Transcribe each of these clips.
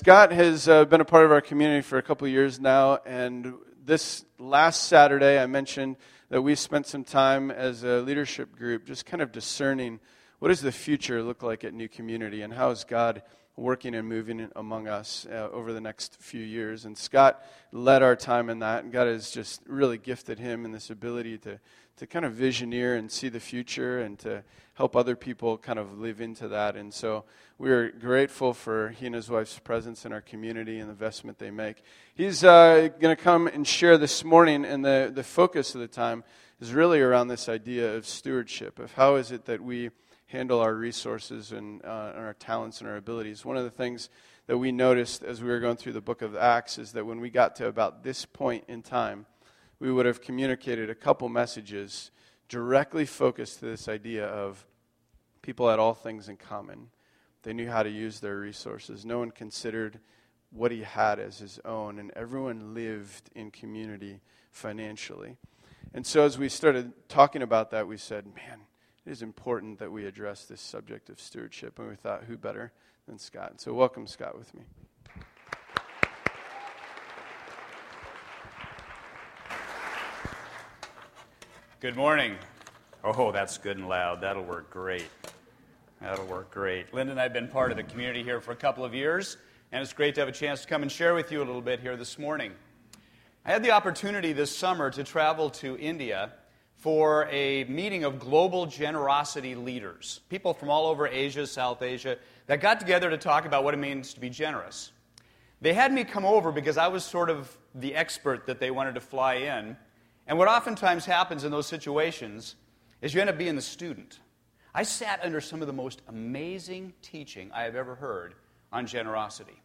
Scott has uh, been a part of our community for a couple years now, and this last Saturday, I mentioned that we spent some time as a leadership group just kind of discerning what does the future look like at New Community, and how is God working and moving among us uh, over the next few years. And Scott led our time in that, and God has just really gifted him in this ability to to kind of visioneer and see the future and to help other people kind of live into that. And so we're grateful for he and his wife's presence in our community and the investment they make. He's uh, going to come and share this morning, and the, the focus of the time is really around this idea of stewardship, of how is it that we handle our resources and, uh, and our talents and our abilities. One of the things that we noticed as we were going through the book of Acts is that when we got to about this point in time, we would have communicated a couple messages directly focused to this idea of people had all things in common. They knew how to use their resources. No one considered what he had as his own, and everyone lived in community financially. And so, as we started talking about that, we said, man, it is important that we address this subject of stewardship. And we thought, who better than Scott? So, welcome, Scott, with me. Good morning. Oh, that's good and loud. That'll work great. That'll work great. Linda and I have been part of the community here for a couple of years, and it's great to have a chance to come and share with you a little bit here this morning. I had the opportunity this summer to travel to India for a meeting of global generosity leaders, people from all over Asia, South Asia, that got together to talk about what it means to be generous. They had me come over because I was sort of the expert that they wanted to fly in and what oftentimes happens in those situations is you end up being the student. I sat under some of the most amazing teaching I have ever heard on generosity.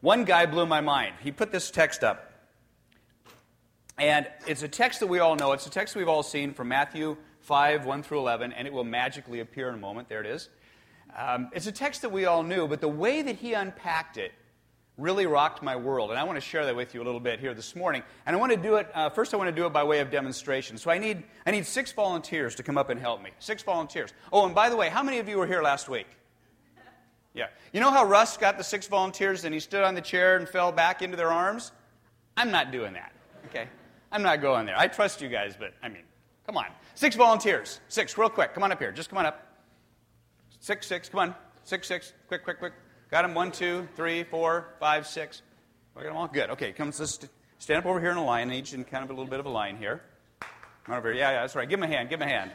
One guy blew my mind. He put this text up. And it's a text that we all know. It's a text we've all seen from Matthew 5, 1 through 11, and it will magically appear in a moment. There it is. Um, it's a text that we all knew, but the way that he unpacked it really rocked my world. And I want to share that with you a little bit here this morning. And I want to do it, uh, first, I want to do it by way of demonstration. So I need, I need six volunteers to come up and help me. Six volunteers. Oh, and by the way, how many of you were here last week? Yeah. You know how Russ got the six volunteers and he stood on the chair and fell back into their arms? I'm not doing that. Okay? I'm not going there. I trust you guys, but I mean, come on. Six volunteers. Six, real quick. Come on up here. Just come on up. Six, six. Come on. Six, six. Quick, quick, quick. Got them? One, two, three, four, five, six. We got them all? Good. Okay, come stand up over here in a line, each in kind of a little bit of a line here. Come over here. Yeah, yeah, that's right. Give him a hand. Give him a hand.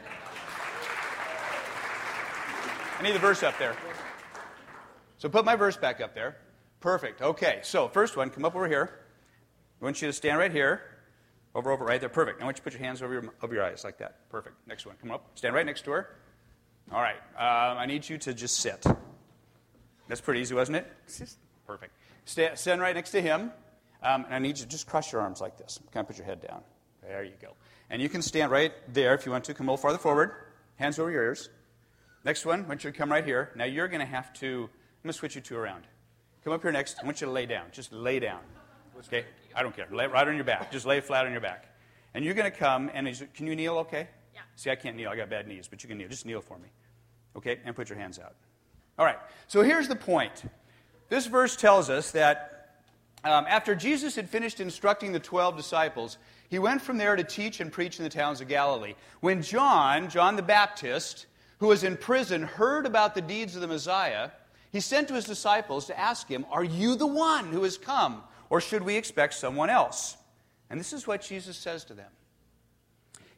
I need the verse up there. So put my verse back up there. Perfect. Okay, so first one, come up over here. I want you to stand right here. Over, over, right there. Perfect. I want you to put your hands over your, over your eyes like that. Perfect. Next one. Come up. Stand right next to her. All right. Um, I need you to just sit. That's pretty easy, wasn't it? Perfect. Stand, stand right next to him. Um, and I need you to just cross your arms like this. Kind of put your head down. There you go. And you can stand right there if you want to. Come a little farther forward. Hands over your ears. Next one, I want you to come right here. Now you're going to have to, I'm going to switch you two around. Come up here next. I want you to lay down. Just lay down. Okay? I don't care. Lay right on your back. Just lay flat on your back. And you're going to come, and can you kneel okay? Yeah. See, I can't kneel. I got bad knees, but you can kneel. Just kneel for me. Okay? And put your hands out. All right, so here's the point. This verse tells us that um, after Jesus had finished instructing the 12 disciples, he went from there to teach and preach in the towns of Galilee. When John, John the Baptist, who was in prison, heard about the deeds of the Messiah, he sent to his disciples to ask him, Are you the one who has come, or should we expect someone else? And this is what Jesus says to them.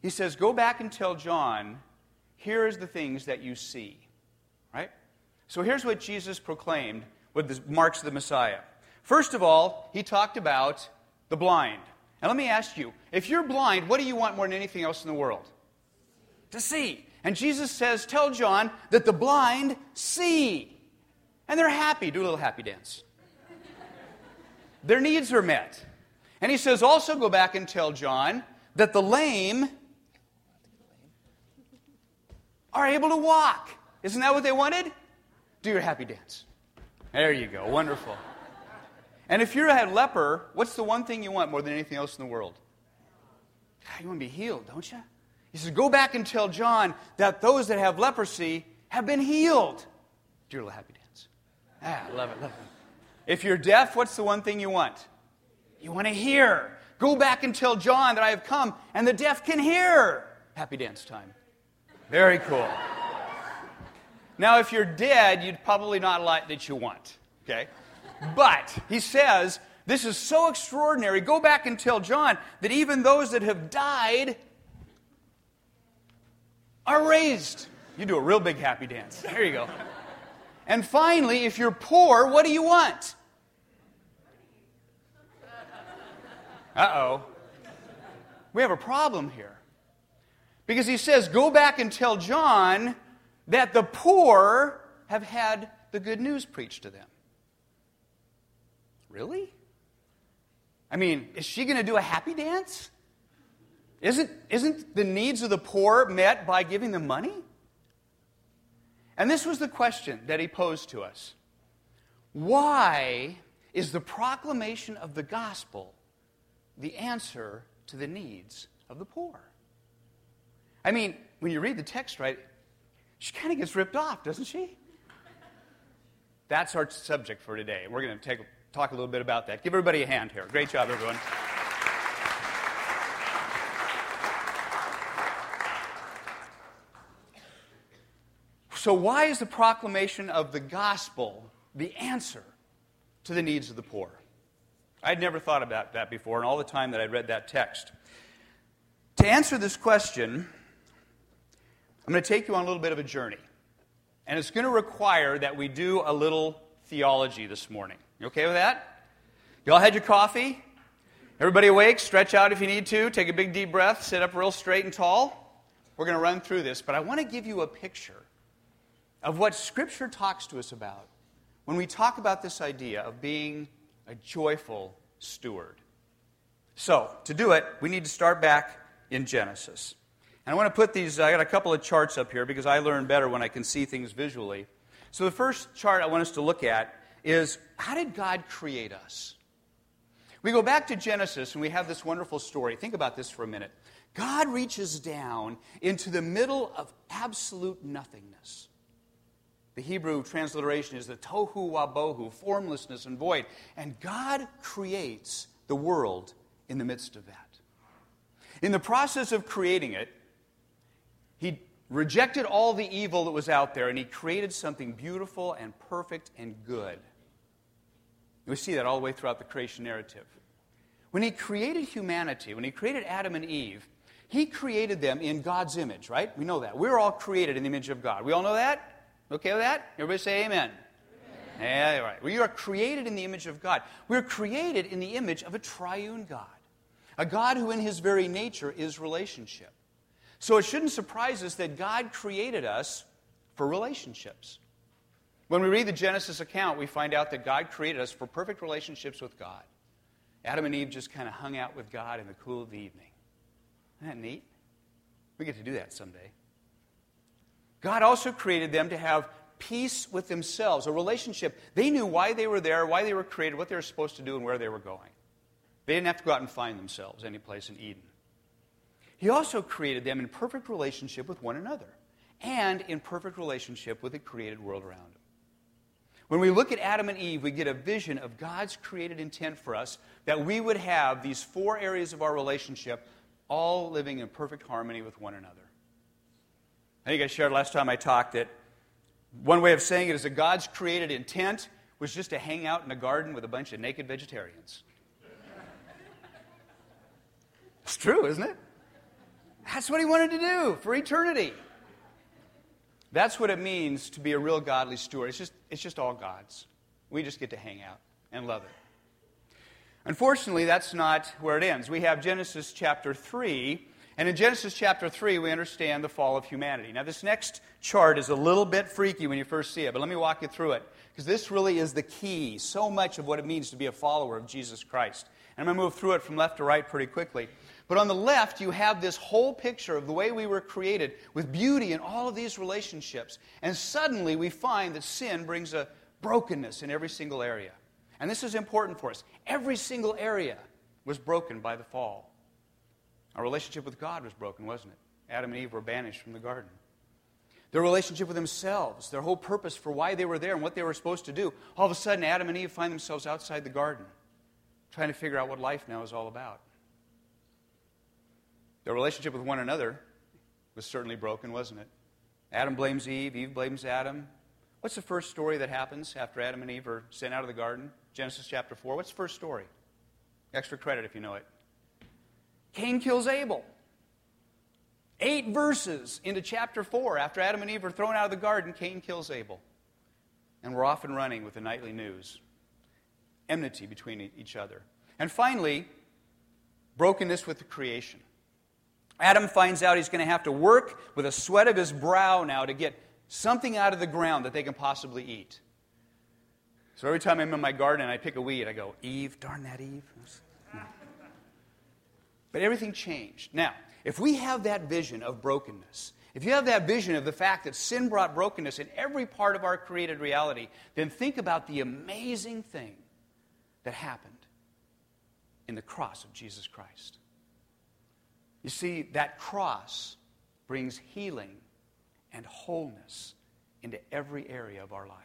He says, Go back and tell John, here is the things that you see. Right? So here's what Jesus proclaimed with the marks of the Messiah. First of all, he talked about the blind. And let me ask you if you're blind, what do you want more than anything else in the world? To see. And Jesus says, Tell John that the blind see. And they're happy. Do a little happy dance. Their needs are met. And he says, Also go back and tell John that the lame are able to walk. Isn't that what they wanted? Do your happy dance. There you go. Wonderful. And if you're a leper, what's the one thing you want more than anything else in the world? You want to be healed, don't you? He says, Go back and tell John that those that have leprosy have been healed. Do your little happy dance. Ah, love it, love it. If you're deaf, what's the one thing you want? You want to hear. Go back and tell John that I have come, and the deaf can hear. Happy dance time. Very cool. Now, if you're dead, you'd probably not like that you want. Okay? But he says, this is so extraordinary. Go back and tell John that even those that have died are raised. You do a real big happy dance. There you go. And finally, if you're poor, what do you want? Uh oh. We have a problem here. Because he says, Go back and tell John that the poor have had the good news preached to them. Really? I mean, is she going to do a happy dance? Isn't, isn't the needs of the poor met by giving them money? And this was the question that he posed to us Why is the proclamation of the gospel the answer to the needs of the poor? I mean, when you read the text, right, she kind of gets ripped off, doesn't she? That's our subject for today. We're going to take, talk a little bit about that. Give everybody a hand here. Great job, everyone. So, why is the proclamation of the gospel the answer to the needs of the poor? I'd never thought about that before, and all the time that I'd read that text. To answer this question, I'm going to take you on a little bit of a journey. And it's going to require that we do a little theology this morning. You okay with that? You all had your coffee? Everybody awake? Stretch out if you need to. Take a big deep breath. Sit up real straight and tall. We're going to run through this, but I want to give you a picture of what Scripture talks to us about when we talk about this idea of being a joyful steward. So, to do it, we need to start back in Genesis. And I want to put these, I got a couple of charts up here because I learn better when I can see things visually. So, the first chart I want us to look at is how did God create us? We go back to Genesis and we have this wonderful story. Think about this for a minute. God reaches down into the middle of absolute nothingness. The Hebrew transliteration is the tohu wabohu, formlessness and void. And God creates the world in the midst of that. In the process of creating it, rejected all the evil that was out there and He created something beautiful and perfect and good. We see that all the way throughout the creation narrative. When He created humanity, when He created Adam and Eve, He created them in God's image, right? We know that. We're all created in the image of God. We all know that? Okay with that? Everybody say amen. amen. Yeah, right. We are created in the image of God. We're created in the image of a triune God, a God who, in his very nature, is relationship. So it shouldn't surprise us that God created us for relationships. When we read the Genesis account, we find out that God created us for perfect relationships with God. Adam and Eve just kind of hung out with God in the cool of the evening. Isn't that neat? We get to do that someday. God also created them to have peace with themselves, a relationship. They knew why they were there, why they were created, what they were supposed to do, and where they were going. They didn't have to go out and find themselves any place in Eden. He also created them in perfect relationship with one another and in perfect relationship with the created world around them. When we look at Adam and Eve, we get a vision of God's created intent for us that we would have these four areas of our relationship all living in perfect harmony with one another. I think I shared last time I talked that one way of saying it is that God's created intent was just to hang out in a garden with a bunch of naked vegetarians. It's true, isn't it? That's what he wanted to do for eternity. That's what it means to be a real godly steward. It's just, it's just all God's. We just get to hang out and love it. Unfortunately, that's not where it ends. We have Genesis chapter 3, and in Genesis chapter 3, we understand the fall of humanity. Now, this next chart is a little bit freaky when you first see it, but let me walk you through it, because this really is the key, so much of what it means to be a follower of Jesus Christ. And I'm going to move through it from left to right pretty quickly. But on the left, you have this whole picture of the way we were created with beauty in all of these relationships. And suddenly we find that sin brings a brokenness in every single area. And this is important for us. Every single area was broken by the fall. Our relationship with God was broken, wasn't it? Adam and Eve were banished from the garden. their relationship with themselves, their whole purpose for why they were there and what they were supposed to do. All of a sudden, Adam and Eve find themselves outside the garden, trying to figure out what life now is all about. Their relationship with one another was certainly broken, wasn't it? Adam blames Eve, Eve blames Adam. What's the first story that happens after Adam and Eve are sent out of the garden? Genesis chapter 4. What's the first story? Extra credit if you know it. Cain kills Abel. Eight verses into chapter 4, after Adam and Eve are thrown out of the garden, Cain kills Abel. And we're off and running with the nightly news. Enmity between each other. And finally, brokenness with the creation. Adam finds out he's going to have to work with a sweat of his brow now to get something out of the ground that they can possibly eat. So every time I'm in my garden and I pick a weed, I go, Eve, darn that Eve. But everything changed. Now, if we have that vision of brokenness, if you have that vision of the fact that sin brought brokenness in every part of our created reality, then think about the amazing thing that happened in the cross of Jesus Christ. You see, that cross brings healing and wholeness into every area of our life.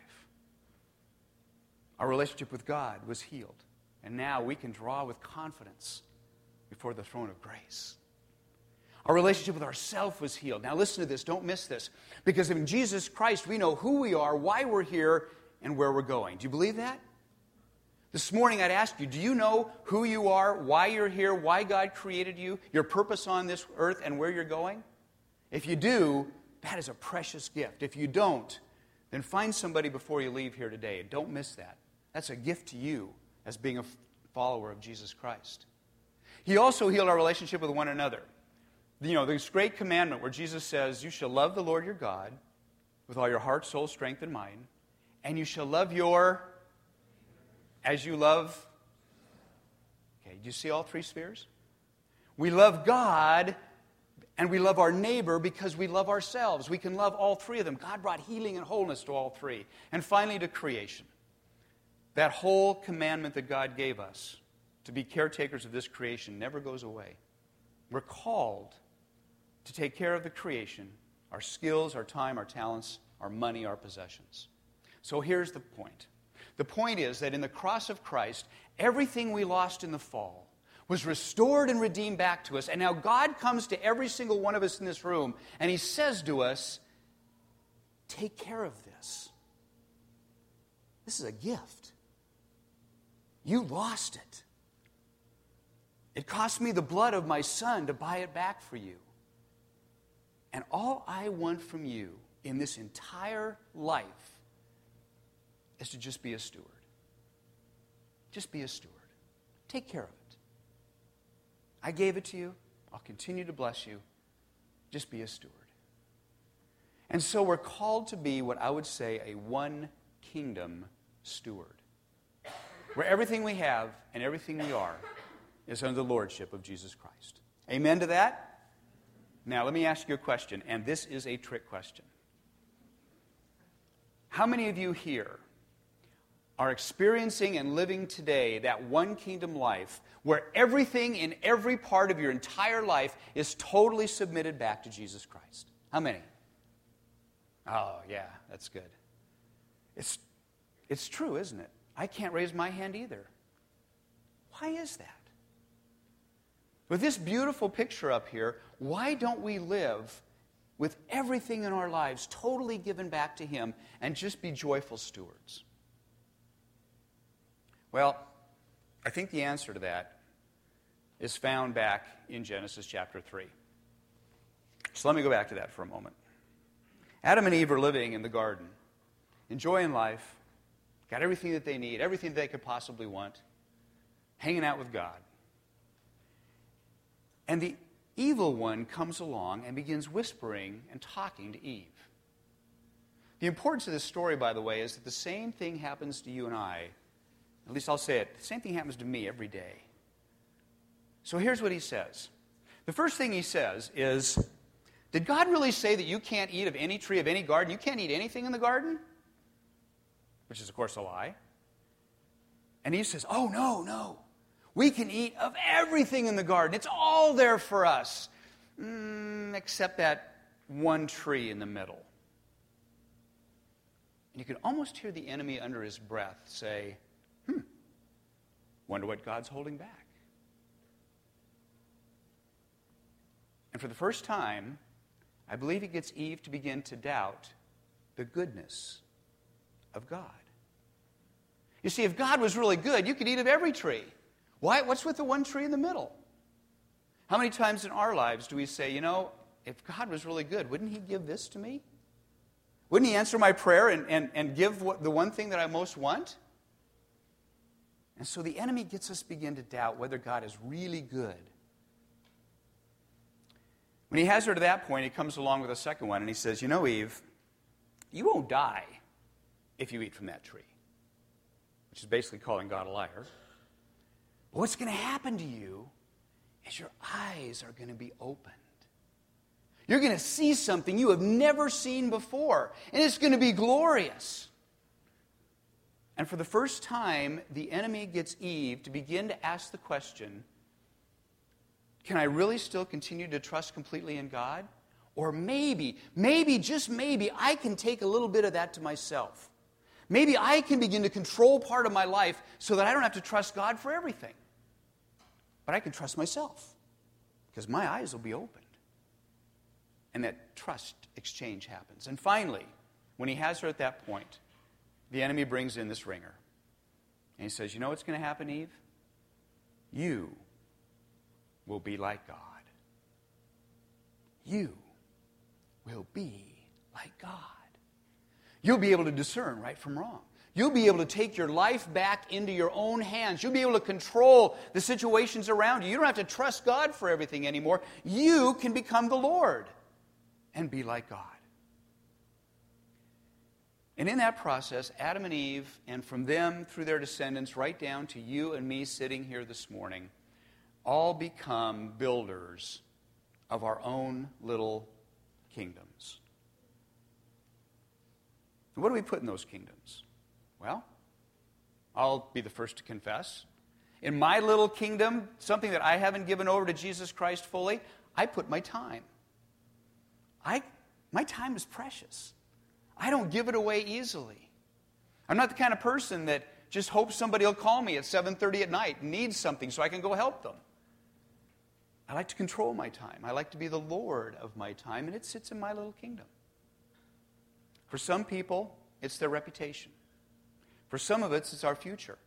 Our relationship with God was healed, and now we can draw with confidence before the throne of grace. Our relationship with ourself was healed. Now, listen to this, don't miss this. Because in Jesus Christ, we know who we are, why we're here, and where we're going. Do you believe that? This morning, I'd ask you do you know who you are, why you're here, why God created you, your purpose on this earth, and where you're going? If you do, that is a precious gift. If you don't, then find somebody before you leave here today. and Don't miss that. That's a gift to you as being a follower of Jesus Christ. He also healed our relationship with one another. You know, this great commandment where Jesus says, You shall love the Lord your God with all your heart, soul, strength, and mind, and you shall love your as you love. Okay, do you see all three spheres? We love God and we love our neighbor because we love ourselves. We can love all three of them. God brought healing and wholeness to all three. And finally, to creation. That whole commandment that God gave us to be caretakers of this creation never goes away. We're called to take care of the creation our skills, our time, our talents, our money, our possessions. So here's the point the point is that in the cross of Christ, everything we lost in the fall was restored and redeemed back to us. And now God comes to every single one of us in this room and He says to us, Take care of this. This is a gift. You lost it. It cost me the blood of my son to buy it back for you. And all I want from you in this entire life is to just be a steward. Just be a steward. Take care of it. I gave it to you. I'll continue to bless you. Just be a steward. And so we're called to be what I would say a one kingdom steward, where everything we have and everything we are is under the lordship of Jesus Christ. Amen to that? Now, let me ask you a question, and this is a trick question. How many of you here are experiencing and living today that one kingdom life where everything in every part of your entire life is totally submitted back to Jesus Christ. How many? Oh, yeah, that's good. It's, it's true, isn't it? I can't raise my hand either. Why is that? With this beautiful picture up here, why don't we live with everything in our lives totally given back to Him and just be joyful stewards? Well, I think the answer to that is found back in Genesis chapter 3. So let me go back to that for a moment. Adam and Eve are living in the garden, enjoying life, got everything that they need, everything they could possibly want, hanging out with God. And the evil one comes along and begins whispering and talking to Eve. The importance of this story, by the way, is that the same thing happens to you and I at least I'll say it. The same thing happens to me every day. So here's what he says. The first thing he says is Did God really say that you can't eat of any tree of any garden? You can't eat anything in the garden? Which is, of course, a lie. And he says, Oh, no, no. We can eat of everything in the garden. It's all there for us, mm, except that one tree in the middle. And you can almost hear the enemy under his breath say, wonder what God's holding back. And for the first time, I believe he gets Eve to begin to doubt the goodness of God. You see, if God was really good, you could eat of every tree. Why? What's with the one tree in the middle? How many times in our lives do we say, you know, if God was really good, wouldn't He give this to me? Wouldn't He answer my prayer and, and, and give what, the one thing that I most want? And so the enemy gets us begin to doubt whether God is really good. When he has her to that point, he comes along with a second one and he says, You know, Eve, you won't die if you eat from that tree, which is basically calling God a liar. But what's going to happen to you is your eyes are going to be opened. You're going to see something you have never seen before, and it's going to be glorious. And for the first time, the enemy gets Eve to begin to ask the question can I really still continue to trust completely in God? Or maybe, maybe, just maybe, I can take a little bit of that to myself. Maybe I can begin to control part of my life so that I don't have to trust God for everything. But I can trust myself because my eyes will be opened. And that trust exchange happens. And finally, when he has her at that point, the enemy brings in this ringer. And he says, You know what's going to happen, Eve? You will be like God. You will be like God. You'll be able to discern right from wrong. You'll be able to take your life back into your own hands. You'll be able to control the situations around you. You don't have to trust God for everything anymore. You can become the Lord and be like God. And in that process, Adam and Eve, and from them through their descendants, right down to you and me sitting here this morning, all become builders of our own little kingdoms. And what do we put in those kingdoms? Well, I'll be the first to confess. In my little kingdom, something that I haven't given over to Jesus Christ fully, I put my time. I, my time is precious. I don't give it away easily. I'm not the kind of person that just hopes somebody will call me at 7:30 at night needs something so I can go help them. I like to control my time. I like to be the Lord of my time, and it sits in my little kingdom. For some people, it's their reputation. For some of us, it's our future.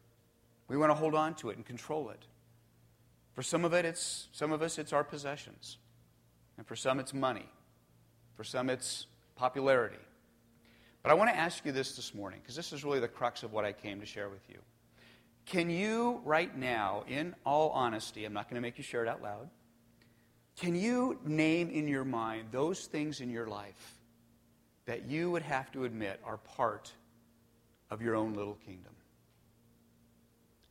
We want to hold on to it and control it. For some of it, it's some of us, it's our possessions. And for some, it's money. For some, it's popularity. But I want to ask you this this morning, because this is really the crux of what I came to share with you. Can you, right now, in all honesty, I'm not going to make you share it out loud, can you name in your mind those things in your life that you would have to admit are part of your own little kingdom?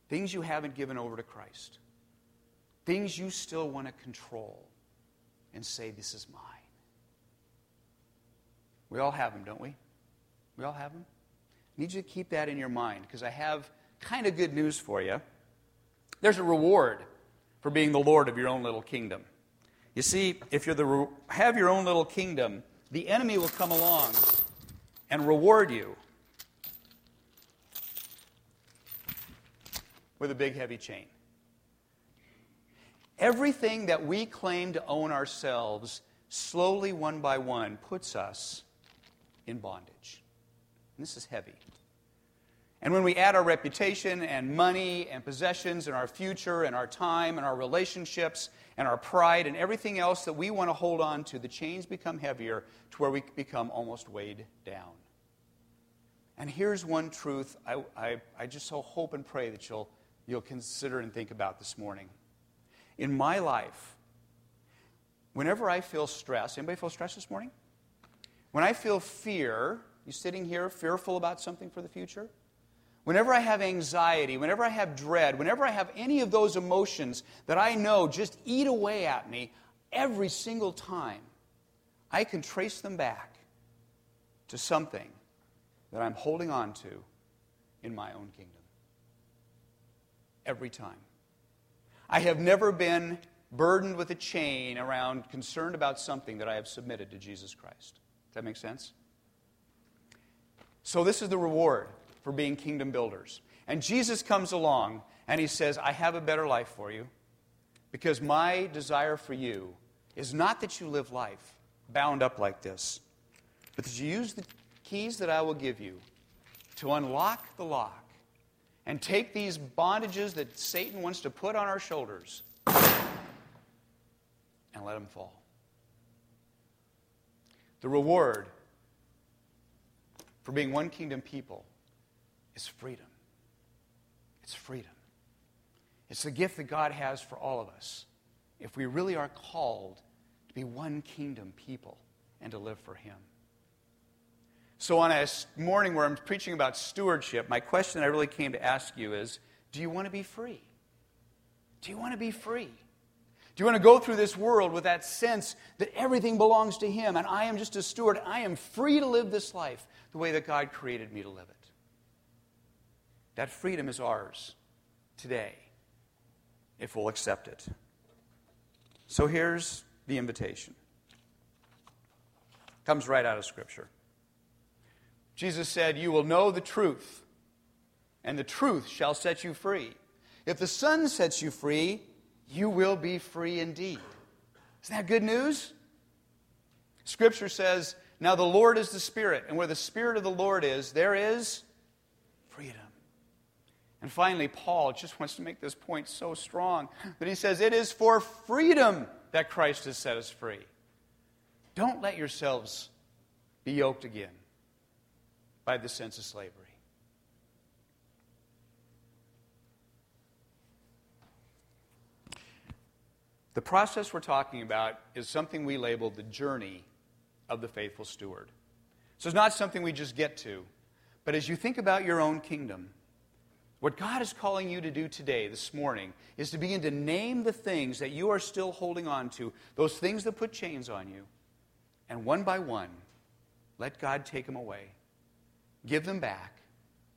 Things you haven't given over to Christ. Things you still want to control and say, This is mine. We all have them, don't we? We all have them? I need you to keep that in your mind because I have kind of good news for you. There's a reward for being the Lord of your own little kingdom. You see, if you the, have your own little kingdom, the enemy will come along and reward you with a big, heavy chain. Everything that we claim to own ourselves, slowly, one by one, puts us in bondage. This is heavy. And when we add our reputation and money and possessions and our future and our time and our relationships and our pride and everything else that we want to hold on to, the chains become heavier to where we become almost weighed down. And here's one truth I, I, I just so hope and pray that you'll, you'll consider and think about this morning. In my life, whenever I feel stress, anybody feel stress this morning? When I feel fear, you sitting here fearful about something for the future? Whenever I have anxiety, whenever I have dread, whenever I have any of those emotions that I know just eat away at me every single time, I can trace them back to something that I'm holding on to in my own kingdom. Every time. I have never been burdened with a chain around concerned about something that I have submitted to Jesus Christ. Does that make sense? So, this is the reward for being kingdom builders. And Jesus comes along and he says, I have a better life for you because my desire for you is not that you live life bound up like this, but that you use the keys that I will give you to unlock the lock and take these bondages that Satan wants to put on our shoulders and let them fall. The reward for being one kingdom people is freedom. It's freedom. It's the gift that God has for all of us if we really are called to be one kingdom people and to live for Him. So, on a morning where I'm preaching about stewardship, my question I really came to ask you is do you want to be free? Do you want to be free? Do you want to go through this world with that sense that everything belongs to Him and I am just a steward? I am free to live this life the way that God created me to live it. That freedom is ours today if we'll accept it. So here's the invitation. Comes right out of Scripture. Jesus said, You will know the truth, and the truth shall set you free. If the Son sets you free, you will be free indeed. Isn't that good news? Scripture says, Now the Lord is the Spirit, and where the Spirit of the Lord is, there is freedom. And finally, Paul just wants to make this point so strong that he says, It is for freedom that Christ has set us free. Don't let yourselves be yoked again by the sense of slavery. The process we're talking about is something we label the journey of the faithful steward. So it's not something we just get to, but as you think about your own kingdom, what God is calling you to do today, this morning, is to begin to name the things that you are still holding on to, those things that put chains on you, and one by one, let God take them away. Give them back,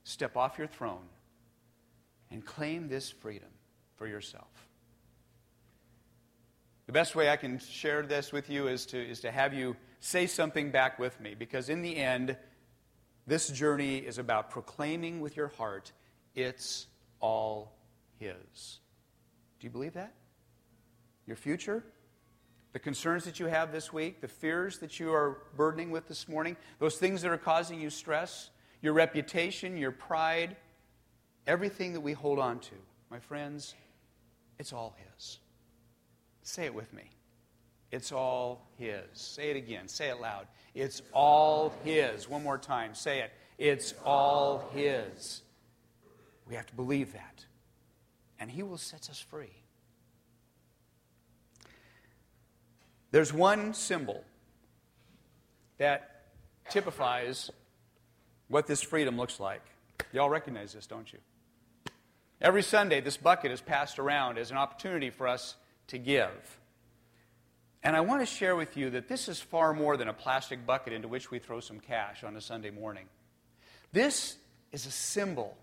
step off your throne, and claim this freedom for yourself. The best way I can share this with you is to, is to have you say something back with me, because in the end, this journey is about proclaiming with your heart, it's all His. Do you believe that? Your future? The concerns that you have this week, the fears that you are burdening with this morning, those things that are causing you stress, your reputation, your pride, everything that we hold on to, my friends, it's all His. Say it with me. It's all His. Say it again. Say it loud. It's all His. One more time. Say it. It's all His. We have to believe that. And He will set us free. There's one symbol that typifies what this freedom looks like. Y'all recognize this, don't you? Every Sunday, this bucket is passed around as an opportunity for us to give. And I want to share with you that this is far more than a plastic bucket into which we throw some cash on a Sunday morning. This is a symbol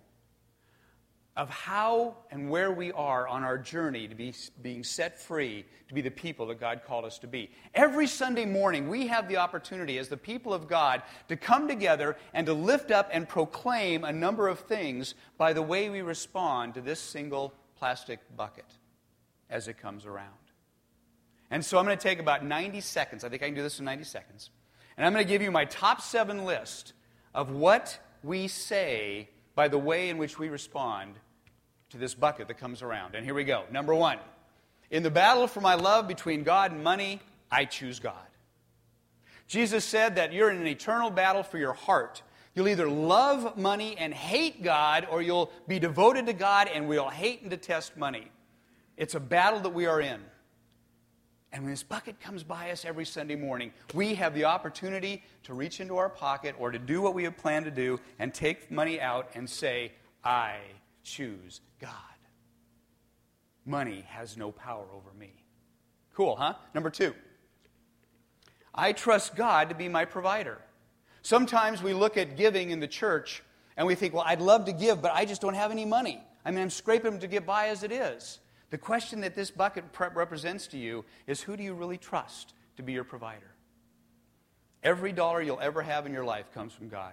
of how and where we are on our journey to be being set free to be the people that God called us to be. Every Sunday morning, we have the opportunity as the people of God to come together and to lift up and proclaim a number of things by the way we respond to this single plastic bucket as it comes around. And so I'm going to take about 90 seconds. I think I can do this in 90 seconds. And I'm going to give you my top seven list of what we say by the way in which we respond to this bucket that comes around. And here we go. Number one In the battle for my love between God and money, I choose God. Jesus said that you're in an eternal battle for your heart. You'll either love money and hate God, or you'll be devoted to God and we'll hate and detest money. It's a battle that we are in. And when this bucket comes by us every Sunday morning, we have the opportunity to reach into our pocket or to do what we have planned to do and take money out and say, I choose God. Money has no power over me. Cool, huh? Number two, I trust God to be my provider. Sometimes we look at giving in the church and we think, well, I'd love to give, but I just don't have any money. I mean, I'm scraping to get by as it is. The question that this bucket represents to you is who do you really trust to be your provider? Every dollar you'll ever have in your life comes from God.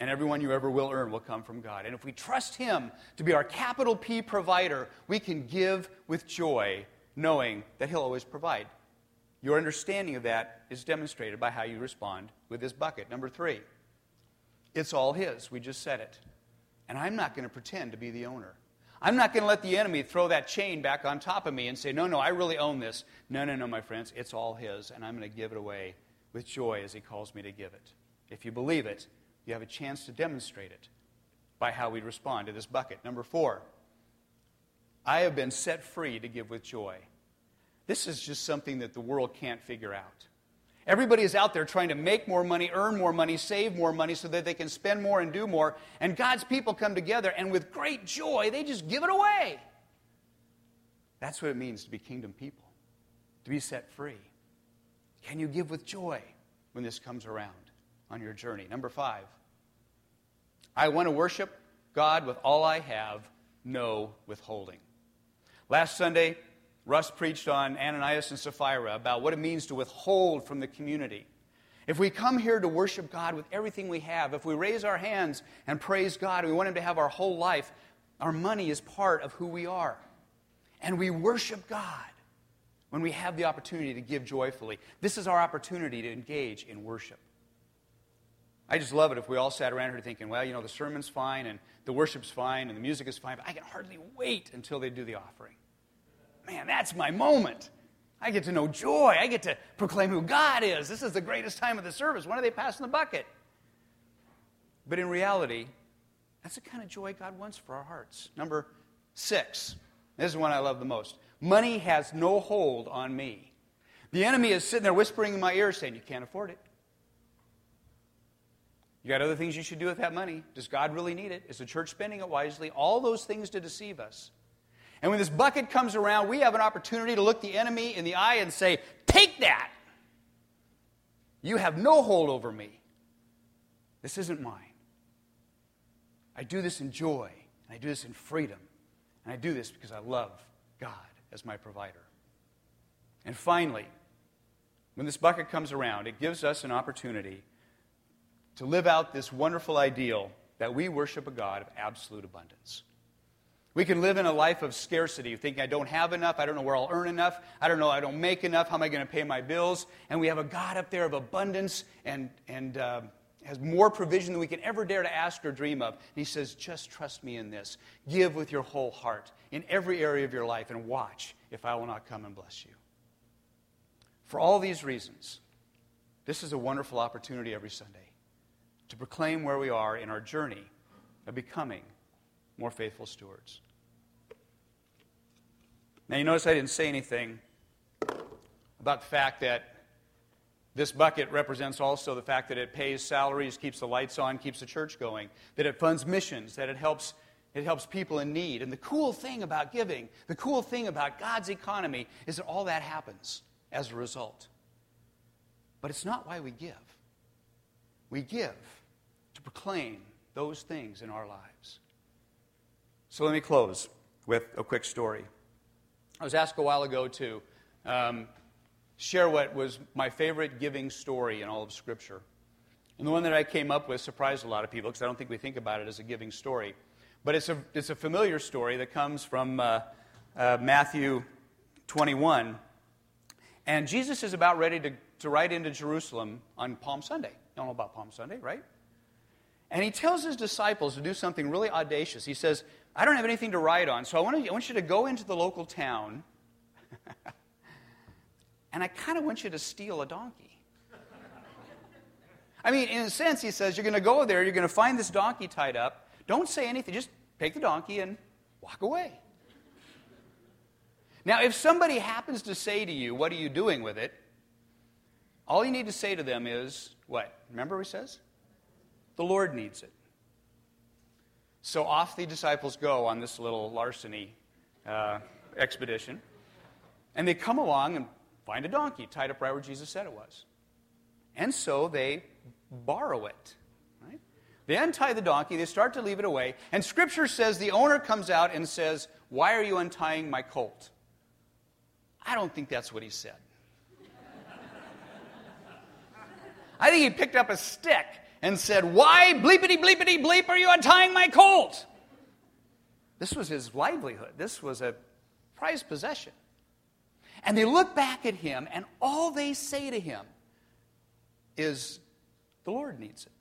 and everyone you ever will earn will come from God. And if we trust Him to be our capital P provider, we can give with joy, knowing that He'll always provide. Your understanding of that is demonstrated by how you respond with this bucket. Number three, it's all His. We just said it. And I'm not going to pretend to be the owner. I'm not going to let the enemy throw that chain back on top of me and say, no, no, I really own this. No, no, no, my friends, it's all His, and I'm going to give it away with joy as He calls me to give it. If you believe it, you have a chance to demonstrate it by how we respond to this bucket. Number four, I have been set free to give with joy. This is just something that the world can't figure out. Everybody is out there trying to make more money, earn more money, save more money so that they can spend more and do more. And God's people come together and with great joy, they just give it away. That's what it means to be kingdom people, to be set free. Can you give with joy when this comes around on your journey? Number five, I want to worship God with all I have, no withholding. Last Sunday, Russ preached on Ananias and Sapphira about what it means to withhold from the community. If we come here to worship God with everything we have, if we raise our hands and praise God we want Him to have our whole life, our money is part of who we are. And we worship God when we have the opportunity to give joyfully. This is our opportunity to engage in worship. I just love it if we all sat around here thinking, well, you know, the sermon's fine and the worship's fine and the music is fine, but I can hardly wait until they do the offering man, that's my moment. I get to know joy. I get to proclaim who God is. This is the greatest time of the service. When are they passing the bucket? But in reality, that's the kind of joy God wants for our hearts. Number six. This is one I love the most. Money has no hold on me. The enemy is sitting there whispering in my ear saying, You can't afford it. You got other things you should do with that money. Does God really need it? Is the church spending it wisely? All those things to deceive us. And when this bucket comes around, we have an opportunity to look the enemy in the eye and say, Take that! You have no hold over me. This isn't mine. I do this in joy, and I do this in freedom, and I do this because I love God as my provider. And finally, when this bucket comes around, it gives us an opportunity to live out this wonderful ideal that we worship a God of absolute abundance. We can live in a life of scarcity, thinking, I don't have enough, I don't know where I'll earn enough, I don't know, I don't make enough, how am I going to pay my bills? And we have a God up there of abundance and, and uh, has more provision than we can ever dare to ask or dream of. And He says, just trust me in this. Give with your whole heart in every area of your life and watch if I will not come and bless you. For all these reasons, this is a wonderful opportunity every Sunday to proclaim where we are in our journey of becoming more faithful stewards. Now, you notice I didn't say anything about the fact that this bucket represents also the fact that it pays salaries, keeps the lights on, keeps the church going, that it funds missions, that it helps, it helps people in need. And the cool thing about giving, the cool thing about God's economy, is that all that happens as a result. But it's not why we give. We give to proclaim those things in our lives. So let me close with a quick story. I was asked a while ago to um, share what was my favorite giving story in all of Scripture. And the one that I came up with surprised a lot of people because I don't think we think about it as a giving story. But it's a, it's a familiar story that comes from uh, uh, Matthew 21. And Jesus is about ready to, to ride into Jerusalem on Palm Sunday. You all know about Palm Sunday, right? And he tells his disciples to do something really audacious. He says, I don't have anything to write on, so I want, to, I want you to go into the local town, and I kind of want you to steal a donkey. I mean, in a sense, he says, You're going to go there, you're going to find this donkey tied up. Don't say anything, just take the donkey and walk away. Now, if somebody happens to say to you, What are you doing with it? all you need to say to them is, What? Remember what he says? The Lord needs it. So off the disciples go on this little larceny uh, expedition. And they come along and find a donkey tied up right where Jesus said it was. And so they borrow it. Right? They untie the donkey, they start to leave it away, and Scripture says the owner comes out and says, Why are you untying my colt? I don't think that's what he said. I think he picked up a stick and said, Why, bleepity, bleepity, bleep, are you untying my colt? This was his livelihood. This was a prized possession. And they look back at him, and all they say to him is, The Lord needs it.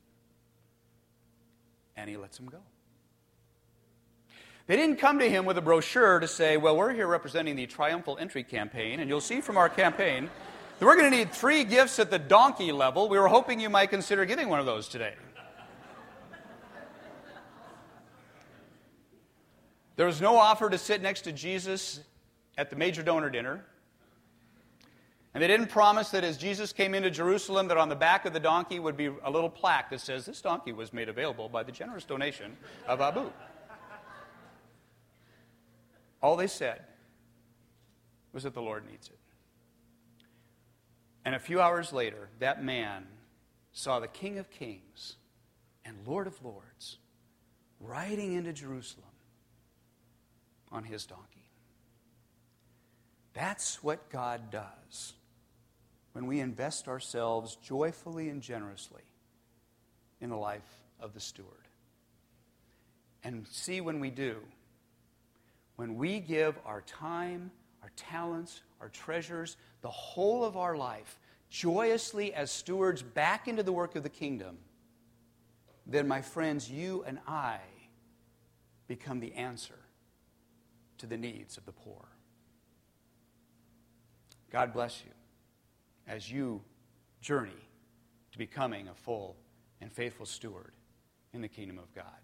And he lets him go. They didn't come to him with a brochure to say, Well, we're here representing the Triumphal Entry campaign, and you'll see from our campaign we're going to need three gifts at the donkey level. We were hoping you might consider getting one of those today. There was no offer to sit next to Jesus at the major donor dinner. And they didn't promise that as Jesus came into Jerusalem, that on the back of the donkey would be a little plaque that says, This donkey was made available by the generous donation of Abu. All they said was that the Lord needs it. And a few hours later, that man saw the King of Kings and Lord of Lords riding into Jerusalem on his donkey. That's what God does when we invest ourselves joyfully and generously in the life of the steward. And see when we do, when we give our time, our talents, our treasures, the whole of our life, joyously as stewards back into the work of the kingdom, then, my friends, you and I become the answer to the needs of the poor. God bless you as you journey to becoming a full and faithful steward in the kingdom of God.